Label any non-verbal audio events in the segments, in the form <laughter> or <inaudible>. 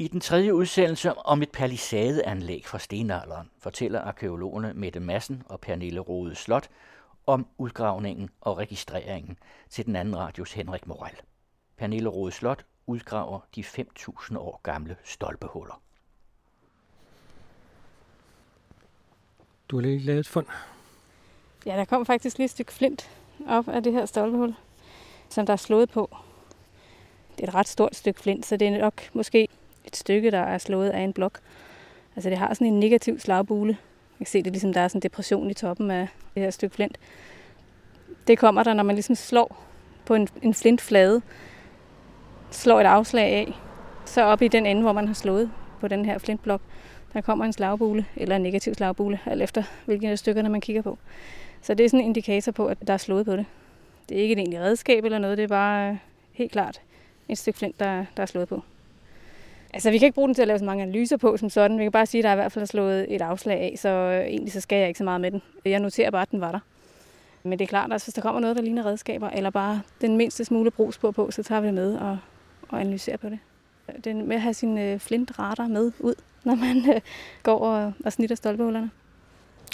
I den tredje udsendelse om et palisadeanlæg fra stenalderen fortæller arkeologerne Mette Madsen og Pernille Rode Slot om udgravningen og registreringen til den anden radios Henrik Moral. Pernille Rode Slot udgraver de 5.000 år gamle stolpehuller. Du har lige lavet et fund. Ja, der kom faktisk lige et stykke flint op af det her stolpehul, som der er slået på. Det er et ret stort stykke flint, så det er nok måske et stykke, der er slået af en blok. Altså det har sådan en negativ slagbule. Man kan se, det ligesom, der er sådan en depression i toppen af det her stykke flint. Det kommer der, når man ligesom slår på en, en flintflade, slår et afslag af, så op i den ende, hvor man har slået på den her flintblok, der kommer en slagbule, eller en negativ slagbule, alt efter hvilke af stykkerne man kigger på. Så det er sådan en indikator på, at der er slået på det. Det er ikke et egentlig redskab eller noget, det er bare øh, helt klart et stykke flint, der, der er slået på. Altså, vi kan ikke bruge den til at lave så mange analyser på som sådan. Vi kan bare sige, at der er i hvert fald slået et afslag af, så egentlig så skal jeg ikke så meget med den. Jeg noterer bare, at den var der. Men det er klart, at hvis der kommer noget, der ligner redskaber, eller bare den mindste smule brugsspor på, så tager vi det med og, og analyserer på det. Det er med at have sine øh, flintrater med ud, når man øh, går og, og snitter stolpehullerne.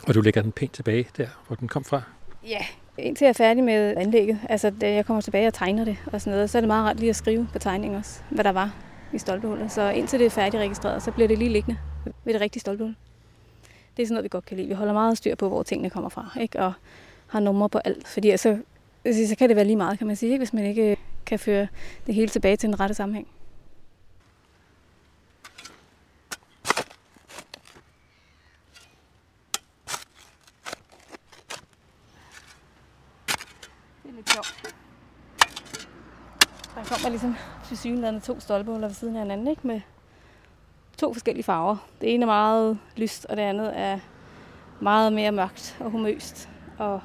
Og du lægger den pænt tilbage der, hvor den kom fra? Ja, indtil jeg er færdig med anlægget. Altså, jeg kommer tilbage og tegner det og sådan noget, så er det meget rart lige at skrive på tegningen også, hvad der var i stolpehullet. Så indtil det er færdigregistreret, så bliver det lige liggende ved det rigtige stolpehul. Det er sådan noget, vi godt kan lide. Vi holder meget styr på, hvor tingene kommer fra, ikke? og har numre på alt. Fordi altså, så kan det være lige meget, kan man sige, ikke? hvis man ikke øh, kan føre det hele tilbage til den rette sammenhæng. Det er lidt sjovt. Der kommer ligesom to stolpehuller ved siden af hinanden, ikke? med to forskellige farver. Det ene er meget lyst, og det andet er meget mere mørkt og humøst og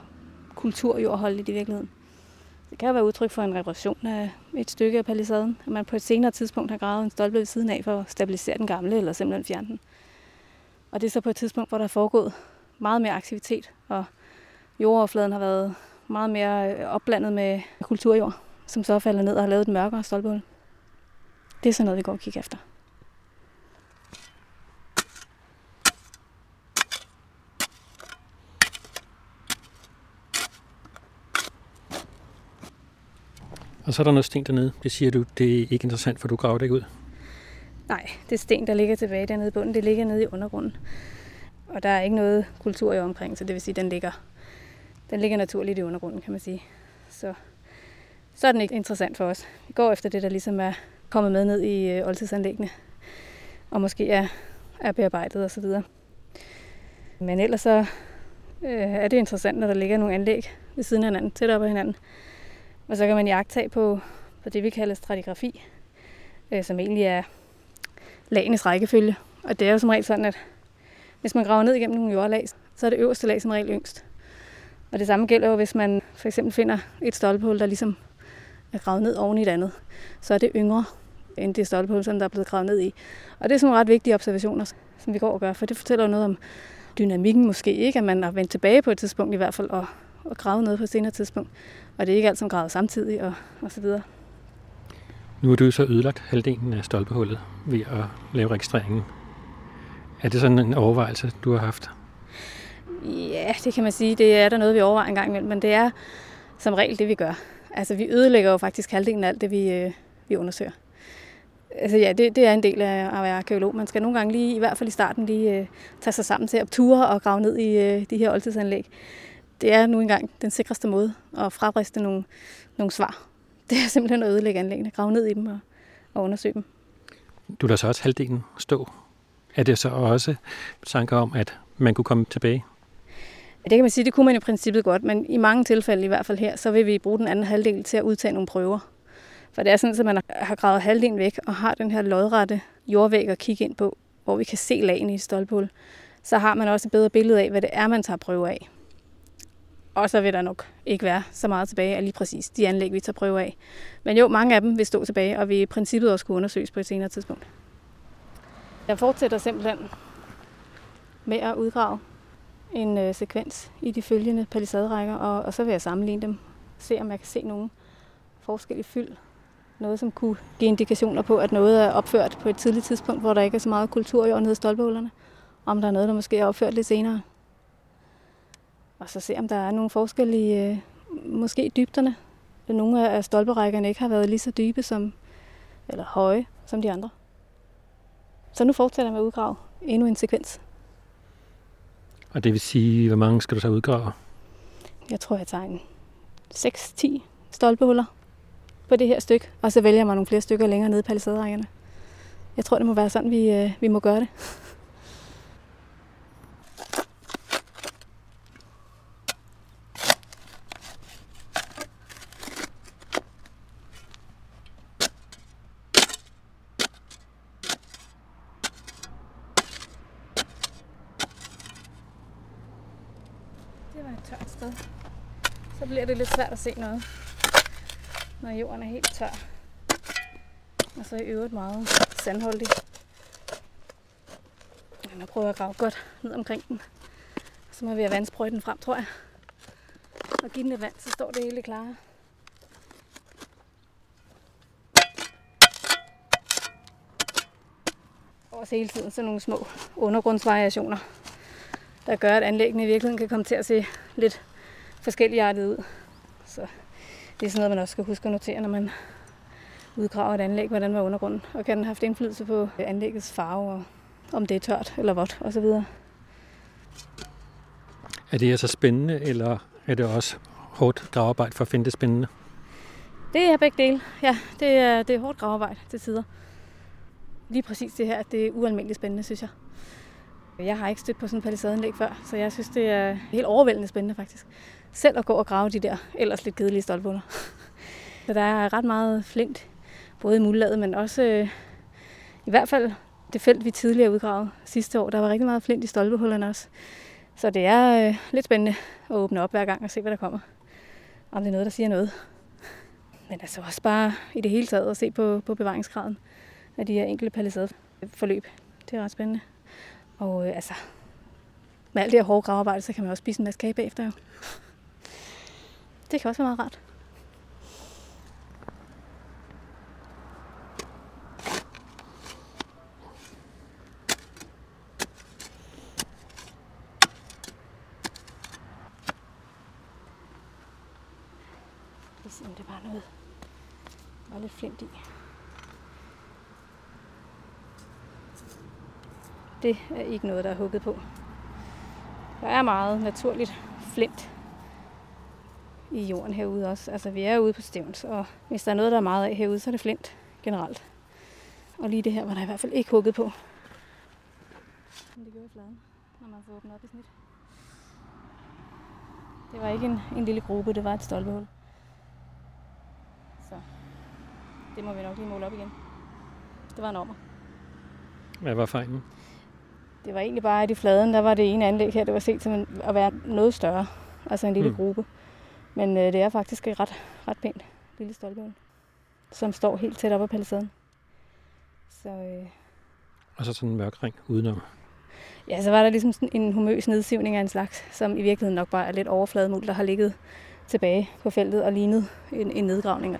kulturjordholdigt i virkeligheden. Det kan være udtryk for en reparation af et stykke af palisaden, at man på et senere tidspunkt har gravet en stolpe ved siden af for at stabilisere den gamle eller simpelthen fjerne den. Og det er så på et tidspunkt, hvor der er foregået meget mere aktivitet, og jordoverfladen har været meget mere opblandet med kulturjord, som så falder ned og har lavet et mørkere stolpehul. Det er sådan noget, vi går og kigger efter. Og så er der noget sten dernede. Det siger du, det er ikke interessant, for du graver det ikke ud. Nej, det sten, der ligger tilbage dernede i bunden, det ligger nede i undergrunden. Og der er ikke noget kultur i omkring, så det vil sige, at den ligger, den ligger naturligt i undergrunden, kan man sige. Så, så er den ikke interessant for os. Vi går efter det, der ligesom er kommet med ned i øh, oldtidsanlæggene, og måske er, er bearbejdet osv. Men ellers så øh, er det interessant, når der ligger nogle anlæg ved siden af hinanden, tæt op ad hinanden. Og så kan man jagtage på, på det, vi kalder stratigrafi, øh, som egentlig er lagenes rækkefølge. Og det er jo som regel sådan, at hvis man graver ned igennem nogle jordlag, så er det øverste lag som regel yngst. Og det samme gælder jo, hvis man for eksempel finder et stolpehul, der ligesom er gravet ned oven i et andet. Så er det yngre end det stolpehul, som der er blevet gravet ned i. Og det er sådan nogle ret vigtige observationer, som vi går og gør, for det fortæller jo noget om dynamikken måske ikke, at man har vendt tilbage på et tidspunkt i hvert fald og, og gravet noget på et senere tidspunkt. Og det er ikke alt som gravet samtidig og, og så videre. Nu har du så ødelagt halvdelen af stolpehullet ved at lave registreringen. Er det sådan en overvejelse, du har haft? Ja, det kan man sige. Det er der noget, vi overvejer en gang imellem, men det er som regel det, vi gør. Altså, vi ødelægger jo faktisk halvdelen af alt det, vi, øh, vi undersøger. Altså ja, det, det er en del af at være arkeolog. Man skal nogle gange lige, i hvert fald i starten, lige øh, tage sig sammen til at ture og grave ned i øh, de her oldtidsanlæg. Det er nu engang den sikreste måde at frabriste nogle, nogle svar. <laughs> Det er simpelthen at ødelægge anlæggene, grave ned i dem og, og undersøge dem. Du lader så også halvdelen stå. Er det så også tanker om, at man kunne komme tilbage? Ja, det kan man sige, det kunne man i princippet godt, men i mange tilfælde, i hvert fald her, så vil vi bruge den anden halvdel til at udtage nogle prøver. For det er sådan, at man har gravet halvdelen væk og har den her lodrette jordvæg at kigge ind på, hvor vi kan se lagene i stolpehul. Så har man også et bedre billede af, hvad det er, man tager prøve af. Og så vil der nok ikke være så meget tilbage af lige præcis de anlæg, vi tager prøve af. Men jo, mange af dem vil stå tilbage, og vi i princippet også kunne undersøges på et senere tidspunkt. Jeg fortsætter simpelthen med at udgrave en øh, sekvens i de følgende palisaderækker, og, og så vil jeg sammenligne dem, se om jeg kan se nogen forskel i fyld noget, som kunne give indikationer på, at noget er opført på et tidligt tidspunkt, hvor der ikke er så meget kultur i nede i stolpehullerne. Om der er noget, der måske er opført lidt senere. Og så se, om der er nogle forskelle i øh, måske dybderne. Nogle af stolperækkerne ikke har været lige så dybe som, eller høje som de andre. Så nu fortsætter jeg med at udgrave endnu en sekvens. Og det vil sige, hvor mange skal du så udgrave? Jeg tror, jeg tager en 6-10 stolpehuller på det her stykke, og så vælger jeg mig nogle flere stykker længere nede i palisaderækkerne. Jeg tror, det må være sådan, vi, øh, vi må gøre det. Det var et tørt sted. Så bliver det lidt svært at se noget, når jorden er helt tør. Og så i øvrigt meget sandholdig. Men nu prøver jeg at grave godt ned omkring den. Så må vi have vandsprøjten frem, tror jeg. Og give den lidt vand, så står det hele klare. Også hele tiden sådan nogle små undergrundsvariationer, der gør, at anlæggene i virkeligheden kan komme til at se lidt forskelligartet ud. Så det er sådan noget, man også skal huske at notere, når man udgraver et anlæg, hvordan var undergrunden, og kan den have haft indflydelse på anlæggets farve, og om det er tørt eller vådt osv. Er det altså spændende, eller er det også hårdt gravearbejde for at finde det spændende? Det er begge dele. Ja, det er, det er hårdt gravearbejde til tider. Lige præcis det her, det er ualmindeligt spændende, synes jeg. Jeg har ikke stødt på sådan en palisadeanlæg før, så jeg synes, det er helt overvældende spændende faktisk. Selv at gå og grave de der ellers lidt kedelige stolpunder. <laughs> Så der er ret meget flint, både i muldlaget, men også øh, i hvert fald det felt, vi tidligere udgravede sidste år. Der var rigtig meget flint i stolpehullerne også. Så det er øh, lidt spændende at åbne op hver gang og se, hvad der kommer. Om det er noget, der siger noget. <laughs> Men altså også bare i det hele taget at se på, på bevaringsgraden af de her enkelte palisadeforløb. Det er ret spændende. Og øh, altså, med alt det her hårde gravearbejde, så kan man også spise en masse kage bagefter jo. Det kan også være meget rart. Det se, om det var noget. Der var lidt flint i. Det er ikke noget, der er hugget på. Der er meget naturligt flint i jorden herude også. Altså, vi er ude på stævns, og hvis der er noget, der er meget af herude, så er det flint generelt. Og lige det her var der i hvert fald ikke hugget på. Men det gør i fladen, når man får åbnet op i snit. Det var ikke en, en lille gruppe, det var et stolpehul. Så det må vi nok lige måle op igen. Det var en ommer. Hvad var fejlen? Det var egentlig bare, at i fladen, der var det ene anlæg her, det var set en, at være noget større. Altså en lille Mm. gruppe. Men øh, det er faktisk et ret, ret pænt lille stolpehul, som står helt tæt op ad palisaden. Så øh, Og så sådan en mørk ring udenom. ja, så var der ligesom sådan en humøs nedsivning af en slags, som i virkeligheden nok bare er lidt overflademuld, der har ligget tilbage på feltet og lignet en, en nedgravning.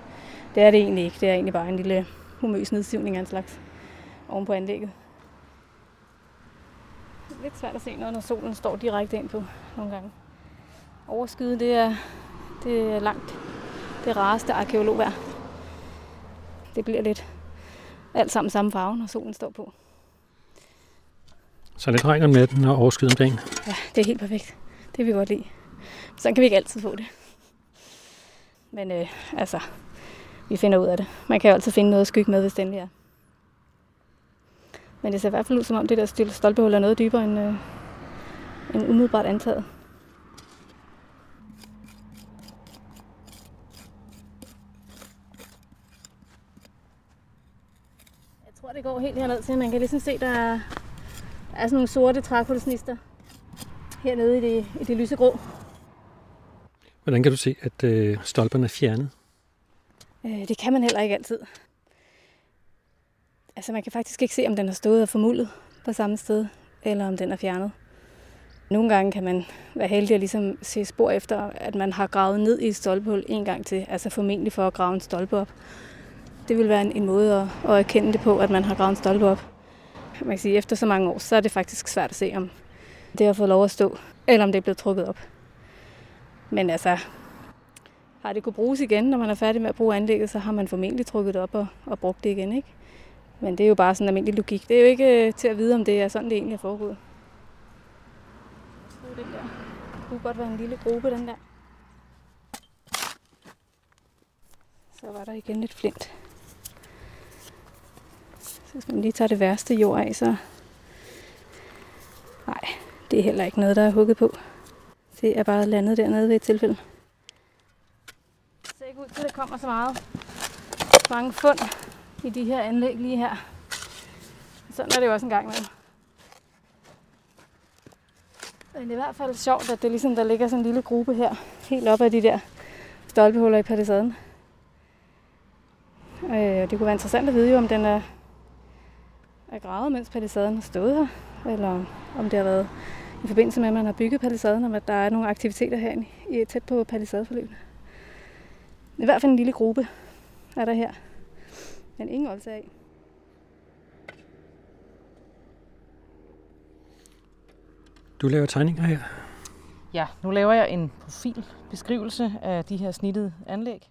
Det er det egentlig ikke. Det er egentlig bare en lille humøs nedsivning af en slags oven på anlægget. Lidt svært at se noget, når solen står direkte ind på nogle gange. Overskyet, det er, det er langt det rareste arkeologvær. Det bliver lidt alt sammen samme farve, når solen står på. Så lidt regn om natten og overskyet om dagen. Ja, det er helt perfekt. Det vil vi godt lide. Sådan kan vi ikke altid få det. Men øh, altså, vi finder ud af det. Man kan jo altid finde noget at skygge med, hvis det endelig er. Men det ser i hvert fald ud, som om det der stolpehul er noget dybere end, øh, end umiddelbart antaget. Jeg tror, det går helt herned til. Man kan ligesom se, der er, der er sådan nogle sorte trækulsnister hernede i det, i det lysegrå. Hvordan kan du se, at øh, stolperne er fjernet? Øh, det kan man heller ikke altid. Altså man kan faktisk ikke se, om den har stået og formuldet på samme sted, eller om den er fjernet. Nogle gange kan man være heldig at ligesom se spor efter, at man har gravet ned i et stolpehul en gang til, altså formentlig for at grave en stolpe op. Det vil være en, en måde at, at erkende det på, at man har gravet en stolpe op. Man kan sige, at efter så mange år, så er det faktisk svært at se, om det har fået lov at stå, eller om det er blevet trukket op. Men altså, har det kunne bruges igen, når man er færdig med at bruge anlægget, så har man formentlig trukket det op og, og brugt det igen, ikke? Men det er jo bare sådan en almindelig logik. Det er jo ikke øh, til at vide, om det er sådan, det egentlig er foregået. Det der. Det kunne godt være en lille gruppe, den der. Så var der igen lidt flint. Så hvis man lige tager det værste jord af, så... Nej, det er heller ikke noget, der er hugget på. Det er bare landet dernede ved et tilfælde. Det ser ikke ud til, at der kommer så meget mange fund i de her anlæg lige her. Sådan er det jo også en gang med. Men det er i hvert fald sjovt, at det ligesom, der ligger sådan en lille gruppe her, helt op af de der stolpehuller i palisaden. Øh, det kunne være interessant at vide, jo, om den er, er gravet, mens palisaden har stået her, eller om det har været i forbindelse med, at man har bygget palisaden, om at der er nogle aktiviteter herinde i, tæt på palisadeforløbet. I hvert fald en lille gruppe er der her, men ingen af. Du laver tegninger her. Ja, nu laver jeg en profilbeskrivelse af de her snittede anlæg.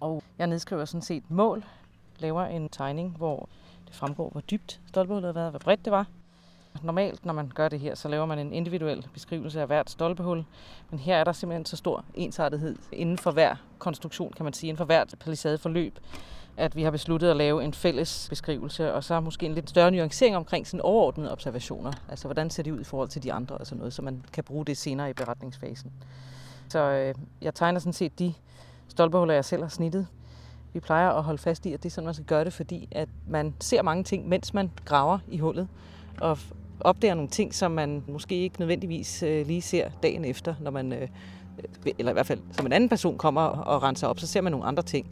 Og jeg nedskriver sådan set mål, laver en tegning, hvor det fremgår, hvor dybt stolpehullet har været, hvor bredt det var. Normalt, når man gør det her, så laver man en individuel beskrivelse af hvert stolpehul. Men her er der simpelthen så stor ensartethed inden for hver konstruktion, kan man sige, inden for hvert palisadeforløb, at vi har besluttet at lave en fælles beskrivelse, og så måske en lidt større nuancering omkring sådan overordnede observationer. Altså, hvordan ser de ud i forhold til de andre og sådan noget, så man kan bruge det senere i beretningsfasen. Så øh, jeg tegner sådan set de stolpehuller, jeg selv har snittet. Vi plejer at holde fast i, at det er sådan, man skal gøre det, fordi at man ser mange ting, mens man graver i hullet, og opdager nogle ting, som man måske ikke nødvendigvis øh, lige ser dagen efter, når man, øh, eller i hvert fald som en anden person kommer og renser op, så ser man nogle andre ting.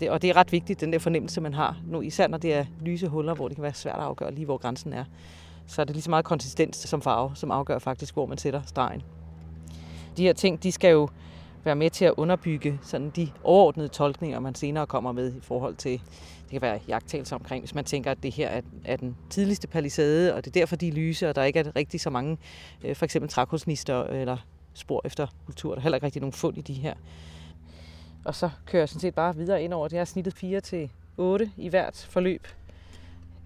Det, og det er ret vigtigt, den der fornemmelse, man har, nu, især når det er lyse huller, hvor det kan være svært at afgøre lige, hvor grænsen er. Så er det lige så meget konsistens som farve, som afgør faktisk, hvor man sætter stregen. De her ting, de skal jo være med til at underbygge sådan de overordnede tolkninger, man senere kommer med i forhold til, det kan være jagttagelser omkring, hvis man tænker, at det her er, er den tidligste palisade, og det er derfor, de er lyse, og der ikke er rigtig så mange, øh, for eksempel trakhusnister eller spor efter kultur. Der er heller ikke rigtig nogen fund i de her. Og så kører jeg sådan set bare videre ind over det. Jeg har snittet 4 til 8 i hvert forløb.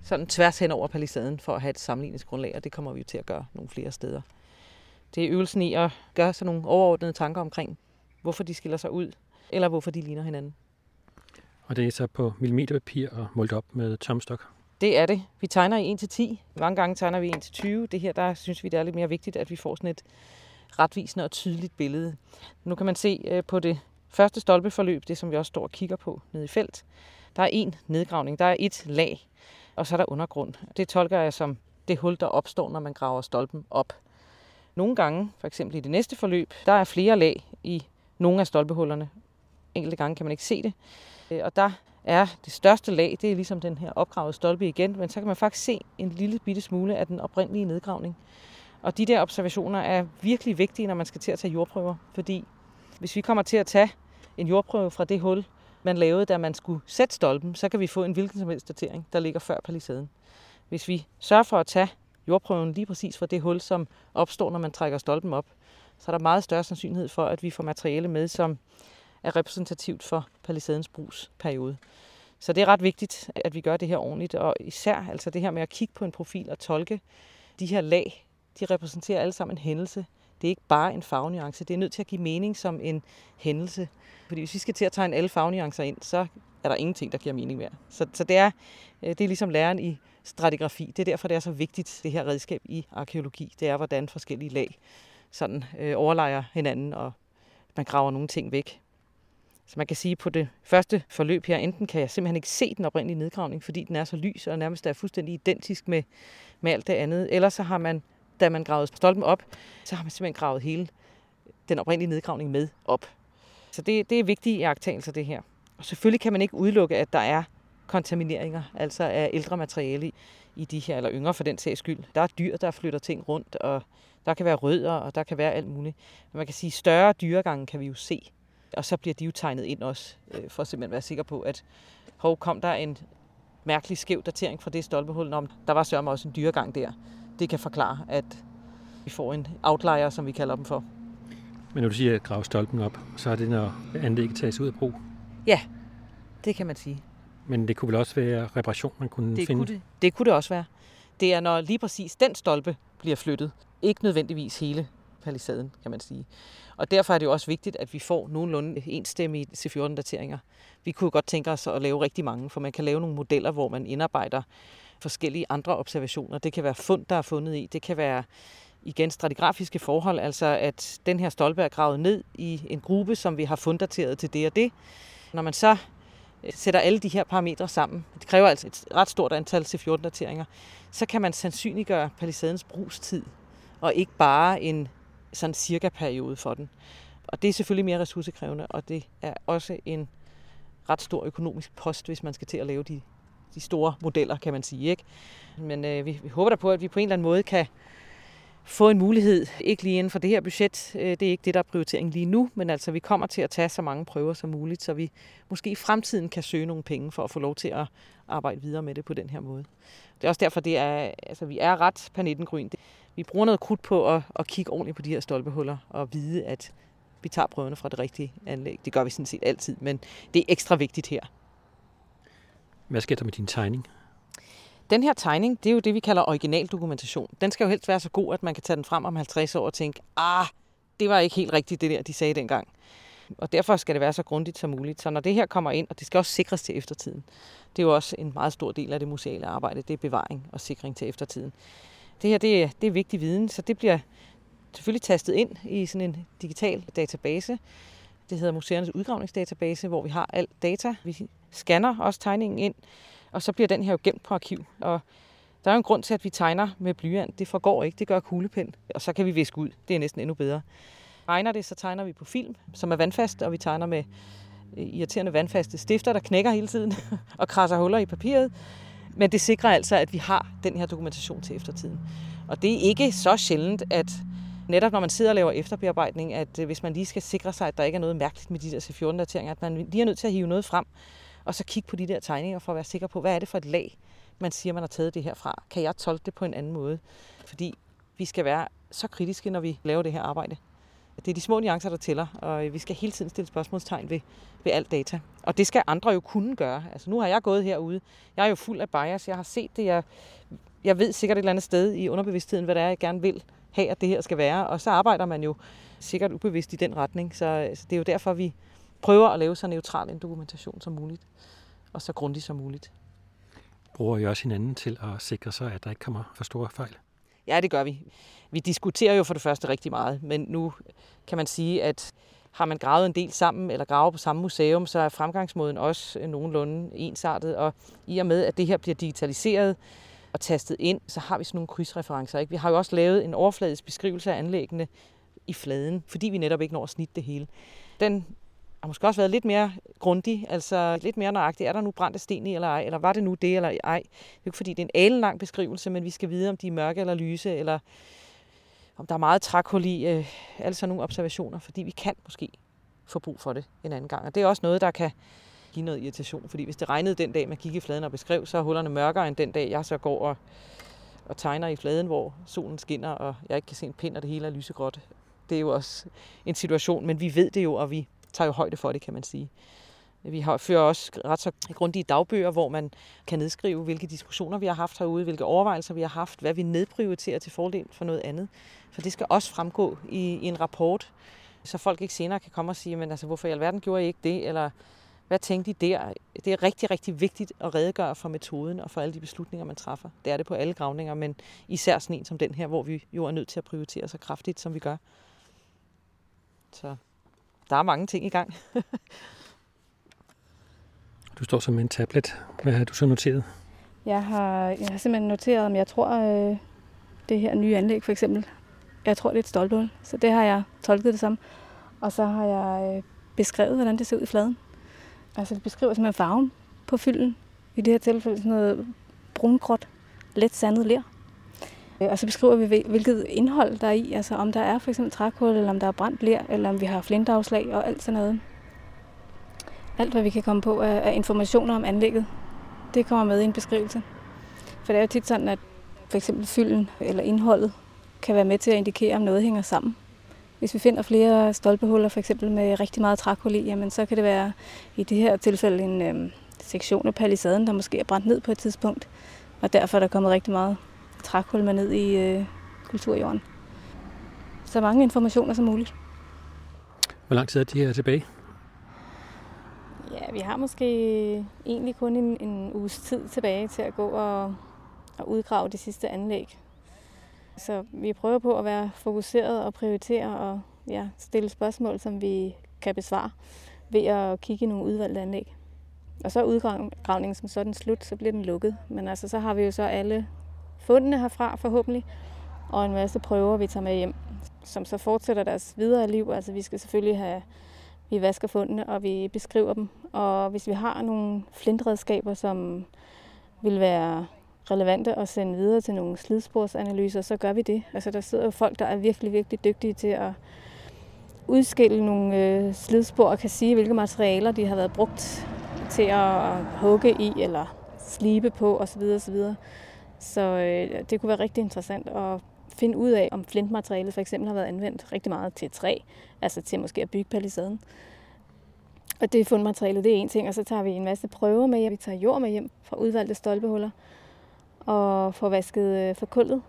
Sådan tværs hen over palisaden for at have et sammenligningsgrundlag, og det kommer vi jo til at gøre nogle flere steder. Det er øvelsen i at gøre sådan nogle overordnede tanker omkring, hvorfor de skiller sig ud, eller hvorfor de ligner hinanden. Og det er så på millimeterpapir og målt op med tomstok? Det er det. Vi tegner i 1-10. Mange gange tegner vi 1-20. Det her, der synes vi, det er lidt mere vigtigt, at vi får sådan et retvisende og tydeligt billede. Nu kan man se øh, på det første stolpeforløb, det som vi også står og kigger på nede i felt, der er en nedgravning, der er et lag, og så er der undergrund. Det tolker jeg som det hul, der opstår, når man graver stolpen op. Nogle gange, for eksempel i det næste forløb, der er flere lag i nogle af stolpehullerne. Enkelte gange kan man ikke se det. Øh, og der er det største lag, det er ligesom den her opgravede stolpe igen, men så kan man faktisk se en lille bitte smule af den oprindelige nedgravning. Og de der observationer er virkelig vigtige, når man skal til at tage jordprøver, fordi hvis vi kommer til at tage en jordprøve fra det hul, man lavede, da man skulle sætte stolpen, så kan vi få en hvilken som helst datering, der ligger før palisaden. Hvis vi sørger for at tage jordprøven lige præcis fra det hul, som opstår, når man trækker stolpen op, så er der meget større sandsynlighed for, at vi får materiale med, som er repræsentativt for palisadens brugsperiode. Så det er ret vigtigt, at vi gør det her ordentligt, og især altså det her med at kigge på en profil og tolke de her lag, de repræsenterer alle sammen en hændelse. Det er ikke bare en farvenuance, det er nødt til at give mening som en hændelse. Fordi hvis vi skal til at tegne alle farvenuancer ind, så er der ingenting, der giver mening mere. Så, så det, er, øh, det er ligesom læren i stratigrafi. Det er derfor, det er så vigtigt, det her redskab i arkeologi. Det er, hvordan forskellige lag sådan øh, overlejer hinanden, og man graver nogle ting væk. Så man kan sige, på det første forløb her, enten kan jeg simpelthen ikke se den oprindelige nedgravning, fordi den er så lys og nærmest er fuldstændig identisk med, med alt det andet. Eller så har man, da man gravede stolpen op, så har man simpelthen gravet hele den oprindelige nedgravning med op. Så det, det er vigtige iagttagelser, det her. Og selvfølgelig kan man ikke udelukke, at der er kontamineringer, altså af ældre materiale i i de her, eller yngre for den sags skyld. Der er dyr, der flytter ting rundt, og der kan være rødder, og der kan være alt muligt. Men man kan sige, større dyregange kan vi jo se. Og så bliver de jo tegnet ind også, øh, for at simpelthen være sikker på, at hov, kom der en mærkelig skæv datering fra det stolpehul, når der var sørme også en dyregang der. Det kan forklare, at vi får en outlier, som vi kalder dem for. Men når du siger at grave stolpen op, så er det, når anlægget tages ud af brug? Ja, det kan man sige. Men det kunne vel også være reparation, man kunne det finde? Kunne det. det kunne det også være. Det er, når lige præcis den stolpe bliver flyttet. Ikke nødvendigvis hele palisaden, kan man sige. Og derfor er det jo også vigtigt, at vi får nogenlunde enstemmige C14-dateringer. Vi kunne godt tænke os at lave rigtig mange, for man kan lave nogle modeller, hvor man indarbejder forskellige andre observationer. Det kan være fund, der er fundet i. Det kan være igen stratigrafiske forhold, altså at den her stolpe er gravet ned i en gruppe, som vi har fundateret til det og det. Når man så øh, sætter alle de her parametre sammen, det kræver altså et ret stort antal C14-dateringer, så kan man sandsynliggøre palisadens brugstid, og ikke bare en sådan cirka periode for den. Og det er selvfølgelig mere ressourcekrævende, og det er også en ret stor økonomisk post, hvis man skal til at lave de, de store modeller, kan man sige. Ikke? Men øh, vi, vi håber da på, at vi på en eller anden måde kan få en mulighed, ikke lige inden for det her budget, øh, det er ikke det, der er prioriteringen lige nu, men altså vi kommer til at tage så mange prøver som muligt, så vi måske i fremtiden kan søge nogle penge for at få lov til at arbejde videre med det på den her måde. Det er også derfor, det er, altså, vi er ret panettengryn. Vi bruger noget krudt på at, at kigge ordentligt på de her stolpehuller og vide, at vi tager prøverne fra det rigtige anlæg. Det gør vi sådan set altid, men det er ekstra vigtigt her. Hvad sker der med din tegning? Den her tegning, det er jo det, vi kalder original dokumentation. Den skal jo helst være så god, at man kan tage den frem om 50 år og tænke, ah, det var ikke helt rigtigt det der, de sagde dengang. Og derfor skal det være så grundigt som muligt. Så når det her kommer ind, og det skal også sikres til eftertiden, det er jo også en meget stor del af det museale arbejde, det er bevaring og sikring til eftertiden. Det her, det er, det er vigtig viden, så det bliver selvfølgelig tastet ind i sådan en digital database. Det hedder Museernes Udgravningsdatabase, hvor vi har alt data. Vi scanner også tegningen ind, og så bliver den her jo gemt på arkiv. Og der er jo en grund til, at vi tegner med blyant. Det forgår ikke, det gør kuglepen, og så kan vi viske ud. Det er næsten endnu bedre. Regner det, så tegner vi på film, som er vandfast, og vi tegner med øh, irriterende vandfaste stifter, der knækker hele tiden <laughs> og krasser huller i papiret. Men det sikrer altså, at vi har den her dokumentation til eftertiden. Og det er ikke så sjældent, at netop når man sidder og laver efterbearbejdning, at øh, hvis man lige skal sikre sig, at der ikke er noget mærkeligt med de der C14-dateringer, at man lige er nødt til at hive noget frem, og så kigge på de der tegninger for at være sikker på, hvad er det for et lag, man siger, man har taget det her fra. Kan jeg tolke det på en anden måde? Fordi vi skal være så kritiske, når vi laver det her arbejde. Det er de små nuancer, der tæller, og øh, vi skal hele tiden stille spørgsmålstegn ved, ved alt data. Og det skal andre jo kunne gøre. Altså nu har jeg gået herude. Jeg er jo fuld af bias. Jeg har set det. Jeg, jeg ved sikkert et eller andet sted i underbevidstheden, hvad det er, jeg gerne vil have, at det her skal være. Og så arbejder man jo sikkert ubevidst i den retning. Så, øh, så det er jo derfor, vi prøver at lave så neutral en dokumentation som muligt. Og så grundigt som muligt. Bruger I også hinanden til at sikre sig, at der ikke kommer for store fejl? Ja, det gør vi. Vi diskuterer jo for det første rigtig meget, men nu kan man sige, at har man gravet en del sammen, eller gravet på samme museum, så er fremgangsmåden også nogenlunde ensartet. Og i og med, at det her bliver digitaliseret og tastet ind, så har vi sådan nogle krydsreferencer. Ikke? Vi har jo også lavet en overfladisk beskrivelse af anlæggene i fladen, fordi vi netop ikke når at snitte det hele. Den har måske også været lidt mere grundig, altså lidt mere nøjagtig. Er der nu brændte sten i eller ej, eller var det nu det eller ej? Det er jo ikke fordi, det er en lang beskrivelse, men vi skal vide, om de er mørke eller lyse, eller om der er meget trækul i, øh, altså nogle observationer, fordi vi kan måske få brug for det en anden gang. Og det er også noget, der kan give noget irritation, fordi hvis det regnede den dag, man gik i fladen og beskrev, så er hullerne mørkere end den dag, jeg så går og, og tegner i fladen, hvor solen skinner, og jeg ikke kan se en pind, og det hele er lysegråt. Det er jo også en situation, men vi ved det jo, og vi tager jo højde for det, kan man sige. Vi har, fører også ret så grundige dagbøger, hvor man kan nedskrive, hvilke diskussioner vi har haft herude, hvilke overvejelser vi har haft, hvad vi nedprioriterer til fordel for noget andet. For det skal også fremgå i, i en rapport, så folk ikke senere kan komme og sige, men altså, hvorfor i alverden gjorde I ikke det, eller hvad tænkte I der? Det er rigtig, rigtig vigtigt at redegøre for metoden og for alle de beslutninger, man træffer. Det er det på alle gravninger, men især sådan en som den her, hvor vi jo er nødt til at prioritere så kraftigt, som vi gør. Så der er mange ting i gang. <laughs> du står som en tablet. Hvad har du så noteret? Jeg har, jeg har simpelthen noteret, om jeg tror, øh, det her nye anlæg for eksempel, jeg tror, det er et stolpehul. Så det har jeg tolket det som. Og så har jeg øh, beskrevet, hvordan det ser ud i fladen. Altså det beskriver simpelthen farven på fylden. I det her tilfælde sådan noget brungråt, let sandet ler. Øh, og så beskriver vi, hvilket indhold der er i. Altså om der er for eksempel trækul, eller om der er brændt ler, eller om vi har flintafslag og alt sådan noget. alt, hvad vi kan komme på af informationer om anlægget, det kommer med i en beskrivelse. For det er jo tit sådan, at for eksempel fylden eller indholdet kan være med til at indikere, om noget hænger sammen. Hvis vi finder flere stolpehuller, for eksempel med rigtig meget trækul i, jamen så kan det være i det her tilfælde en øhm, sektion af palisaden, der måske er brændt ned på et tidspunkt. Og derfor er der kommet rigtig meget trækul med ned i øh, kulturjorden. Så mange informationer som muligt. Hvor lang tid er de her tilbage? Ja, vi har måske egentlig kun en, en uges tid tilbage til at gå og, og udgrave de sidste anlæg. Så vi prøver på at være fokuseret og prioritere og ja, stille spørgsmål, som vi kan besvare ved at kigge i nogle udvalgte anlæg. Og så er udgravningen som sådan slut, så bliver den lukket. Men altså, så har vi jo så alle fundene herfra forhåbentlig, og en masse prøver, vi tager med hjem, som så fortsætter deres videre liv. Altså, vi skal selvfølgelig have, vi vasker fundene, og vi beskriver dem. Og hvis vi har nogle flintredskaber, som vil være relevante at sende videre til nogle slidsporsanalyser, så gør vi det. Altså, der sidder jo folk, der er virkelig, virkelig dygtige til at udskille nogle øh, slidspor og kan sige, hvilke materialer de har været brugt til at hugge i eller slibe på osv. osv. Så øh, det kunne være rigtig interessant at finde ud af, om flintmaterialet for eksempel har været anvendt rigtig meget til træ, altså til måske at bygge palisaden. Og det fundmaterialet, det er en ting, og så tager vi en masse prøver med. Vi tager jord med hjem fra udvalgte stolpehuller og får vasket for forkullet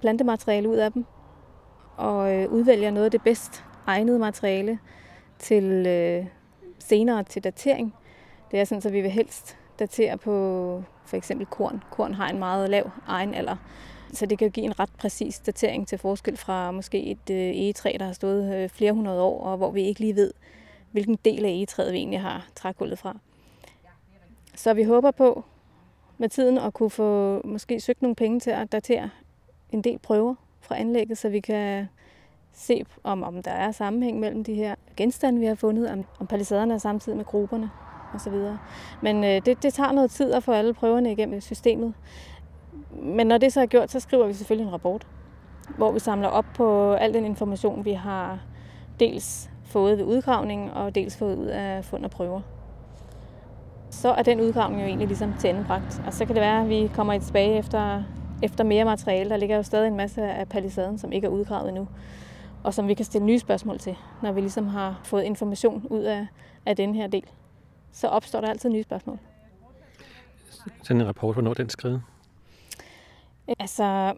plantemateriale ud af dem og øh, udvælger noget af det bedst egnede materiale til øh, senere til datering. Det er sådan, at vi vil helst datere på for eksempel korn. Korn har en meget lav egenalder, så det kan give en ret præcis datering til forskel fra måske et øh, egetræ, der har stået øh, flere hundrede år, og hvor vi ikke lige ved, hvilken del af egetræet vi egentlig har trækullet fra. Så vi håber på med tiden at kunne få måske søgt nogle penge til at datere en del prøver fra anlægget, så vi kan se, om, om der er sammenhæng mellem de her genstande, vi har fundet, om, om palisaderne er samtidig med grupperne osv. Men øh, det, det tager noget tid at få alle prøverne igennem systemet. Men når det så er gjort, så skriver vi selvfølgelig en rapport, hvor vi samler op på al den information, vi har dels fået ved udgravningen og dels fået ud af fund og prøver. Så er den udgravning jo egentlig ligesom til endebragt. Og så kan det være, at vi kommer tilbage efter, efter mere materiale. Der ligger jo stadig en masse af palisaden, som ikke er udgravet endnu og som vi kan stille nye spørgsmål til, når vi ligesom har fået information ud af, af den her del. Så opstår der altid nye spørgsmål. Sådan en rapport, hvornår den skrevet? Altså,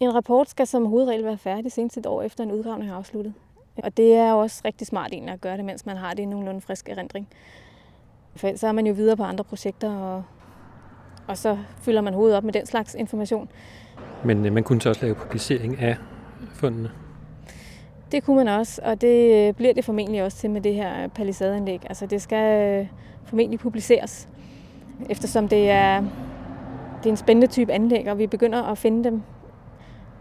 en rapport skal som hovedregel være færdig senest et år efter en udgravning er afsluttet. Og det er også rigtig smart egentlig at gøre det, mens man har det i nogenlunde frisk erindring. For så er man jo videre på andre projekter, og, og så fylder man hovedet op med den slags information. Men øh, man kunne så også lave publicering af fundene? Det kunne man også, og det øh, bliver det formentlig også til med det her palisadeanlæg. Altså det skal øh, formentlig publiceres, eftersom det er, det er en spændende type anlæg, og vi begynder at finde dem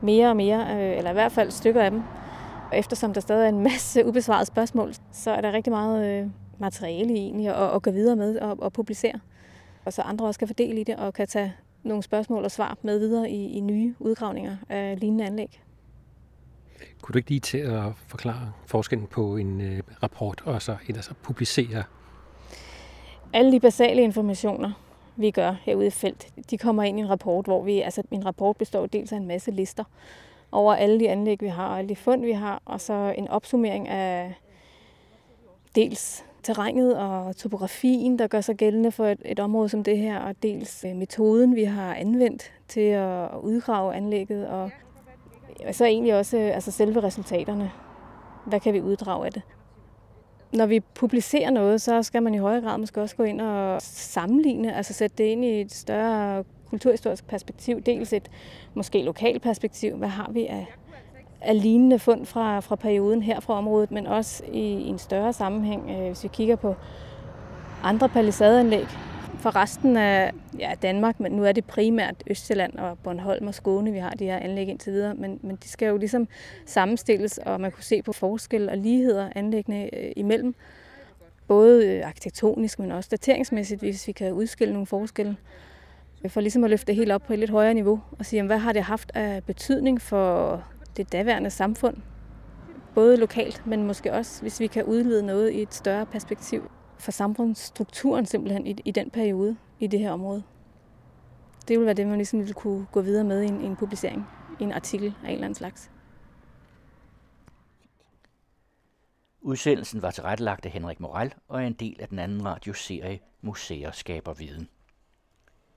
mere og mere, øh, eller i hvert fald stykker af dem. Og eftersom der stadig er en masse <laughs> ubesvarede spørgsmål, så er der rigtig meget materiale egentlig at, at gå videre med og, og publicere. Og så andre også kan fordele i det og kan tage nogle spørgsmål og svar med videre i, i nye udgravninger af lignende anlæg. Kunne du ikke lige til at forklare forskellen på en øh, rapport og så et altså publicere? Alle de basale informationer, vi gør herude i felt, de kommer ind i en rapport, hvor vi, altså en rapport består dels af en masse lister over alle de anlæg, vi har, og alle de fund, vi har, og så en opsummering af dels terrænet og topografien, der gør sig gældende for et, et område som det her, og dels øh, metoden, vi har anvendt til at udgrave anlægget, og og så egentlig også øh, altså selve resultaterne. Hvad kan vi uddrage af det? Når vi publicerer noget, så skal man i højere grad måske også gå ind og sammenligne, altså sætte det ind i et større kulturhistorisk perspektiv. Dels et måske lokalt perspektiv. Hvad har vi af, af lignende fund fra, fra perioden her fra området, men også i, i en større sammenhæng, øh, hvis vi kigger på andre palisadeanlæg, for resten af ja, Danmark, men nu er det primært Østjylland og Bornholm og Skåne, vi har de her anlæg indtil videre, men, men de skal jo ligesom sammenstilles, og man kunne se på forskel og ligheder anlæggene øh, imellem. Både øh, arkitektonisk, men også dateringsmæssigt, hvis vi kan udskille nogle forskelle. For ligesom at løfte det helt op på et lidt højere niveau og sige, hvad har det haft af betydning for det daværende samfund? Både lokalt, men måske også, hvis vi kan udlede noget i et større perspektiv for samfundsstrukturen simpelthen i, i den periode i det her område. Det ville være det, man ligesom ville kunne gå videre med i en, i en publicering, i en artikel af en eller anden slags. Udsendelsen var tilrettelagt af Henrik Moral og er en del af den anden radioserie Museer skaber viden.